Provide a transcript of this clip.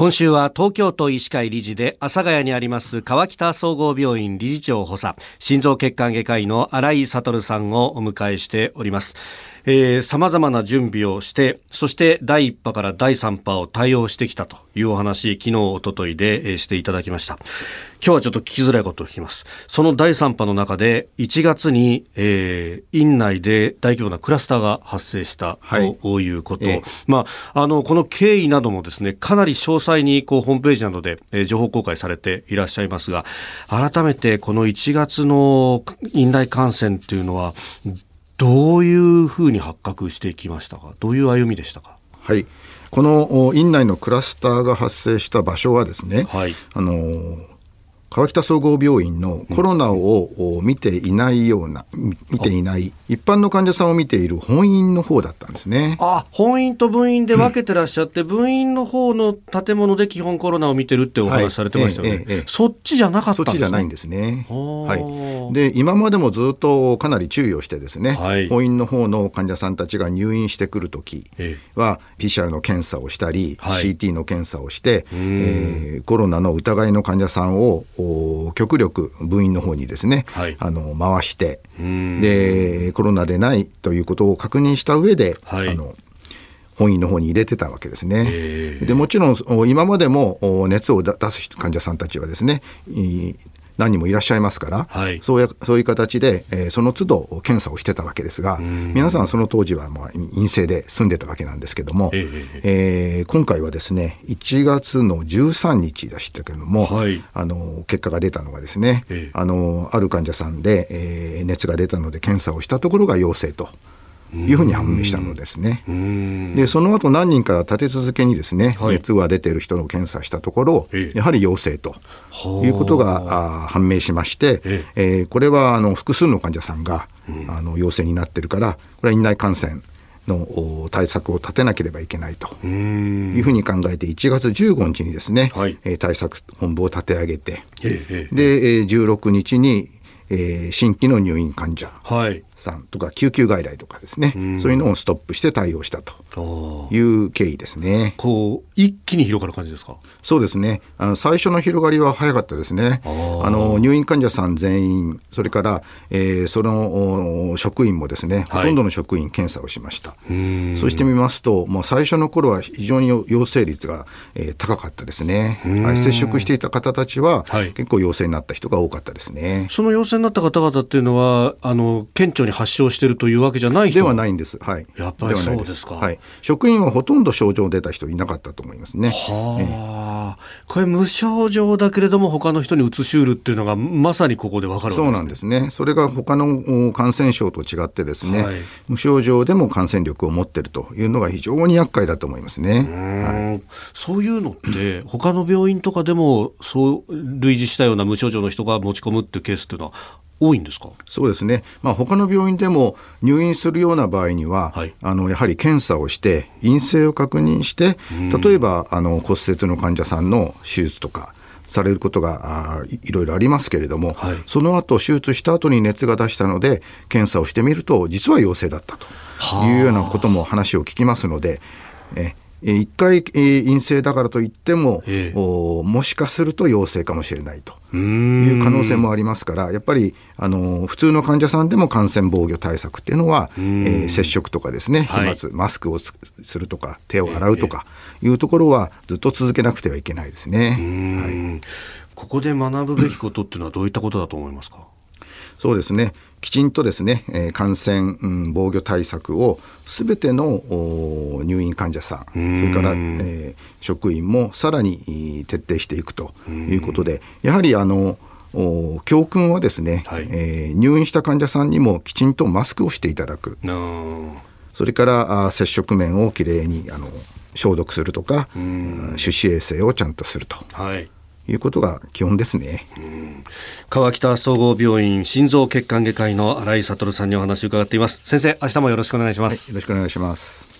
今週は東京都医師会理事で阿佐ヶ谷にあります川北総合病院理事長補佐心臓血管外科医の新井悟さんをお迎えしております。さまざまな準備をしてそして第1波から第3波を対応してきたというお話昨日おとといで、えー、していただきました。今日はちょっと聞きづらいことを聞きます。その第3波の中で1月に、えー、院内で大規模なクラスターが発生したということ、はい、まあ、あのこの経緯などもですねかなり詳細にこうホームページなどで、えー、情報公開されていらっしゃいますが改めてこの1月の院内感染というのはどういうふうに発覚していきましたか？どういう歩みでしたか？はい。この院内のクラスターが発生した場所はですね、はい、あの川北総合病院のコロナを見ていないような、見ていない一般の患者さんを見ている本院の方だったんですね。あ、本院と分院で分けてらっしゃって、うん、分院の方の建物で基本コロナを見てるってお話されてましたよね。はい。えええ、そっちじゃなかったんです、ね、そっちじゃないんですね。はい。で、今までもずっとかなり注意をしてですね、はい、本院の方の患者さんたちが入院してくるときは、PCR の検査をしたり、はい、CT の検査をして、えー、コロナの疑いの患者さんを極力部員の方にですね、はい、あの回してでコロナでないということを確認した上で、はい、あの本院の方に入れてたわけですね。でもちろん今までも熱を出す患者さんたちはですね何人もいらっしゃいますから、はい、そういうそういう形で、えー、その都度検査をしてたわけですが、皆さんその当時はまあ陰性で済んでたわけなんですけども、えー、えー、今回はですね1月の13日でしたけれども、はい、あの結果が出たのがですね、えー、あのある患者さんで、えー、熱が出たので検査をしたところが陽性と。いうふうに判明したのですね。で、その後何人か立て続けにですね、はい、熱が出ている人の検査したところ、やはり陽性ということが判明しまして、ええ。ー、これはあの複数の患者さんが、あの陽性になってるから、これは院内感染の対策を立てなければいけないと。いうふうに考えて1月15日にですね、はい、対策本部を立て上げて、で16日に、えー、新規の入院患者、はいさんとか救急外来とかですね、うん、そういうのをストップして対応したという経緯ですね。こう一気に広がる感じですか？そうですねあの最初の広がりは早かったですね。あの入院患者さん全員それから、えー、その職員もですね、ほとんどの職員検査をしました。そしてみますともう最初の頃は非常に陽性率が、えー、高かったですね。はい、接触していた方たちは、はい、結構陽性になった人が多かったですね。その陽性になった方々っていうのはあの顕著に発症しているというわけじゃないではないんです。はい。やっぱりそうですか。はい。職員はほとんど症状出た人いなかったと思いますね。はあ、えこれ無症状だけれども他の人に移しうるっていうのがまさにここでわかる、ね、そうなんですね。それが他の感染症と違ってですね、はい、無症状でも感染力を持っているというのが非常に厄介だと思いますね。はい、そういうのって他の病院とかでもそう類似したような無症状の人が持ち込むっていうケースっていうのは多いんですか？そうですね、まあ他の病院でも入院するような場合には、はい、あのやはり検査をして、陰性を確認して、例えばあの骨折の患者さんの手術とか、されることがいろいろありますけれども、はい、その後手術した後に熱が出したので、検査をしてみると、実は陽性だったというようなことも話を聞きますので、え1回陰性だからといっても、ええ、もしかすると陽性かもしれないと。いう可能性もありますから、やっぱりあの普通の患者さんでも感染防御対策っていうのは、えー、接触とかですね、飛沫、はい、マスクをするとか、手を洗うとかいうところは、ずっと続けなくてはいけないですね。はい、ここで学ぶべきことっていうのは、どういったことだと思いますか？そうですね。きちんとですね、えー、感染、うん、防御対策をすべての入院患者さん、それから、えー、職員もさらに徹底していくということで、やはりあの教訓はですね、はい、えー、入院した患者さんにもきちんとマスクをしていただく。それからあ接触面をきれいにあの消毒するとか、手指衛生をちゃんとすると。はいいうことが基本ですね。川北総合病院心臓血管外科医の新井悟さんにお話を伺っています。先生、明日もよろしくお願いします。はい、よろしくお願いします。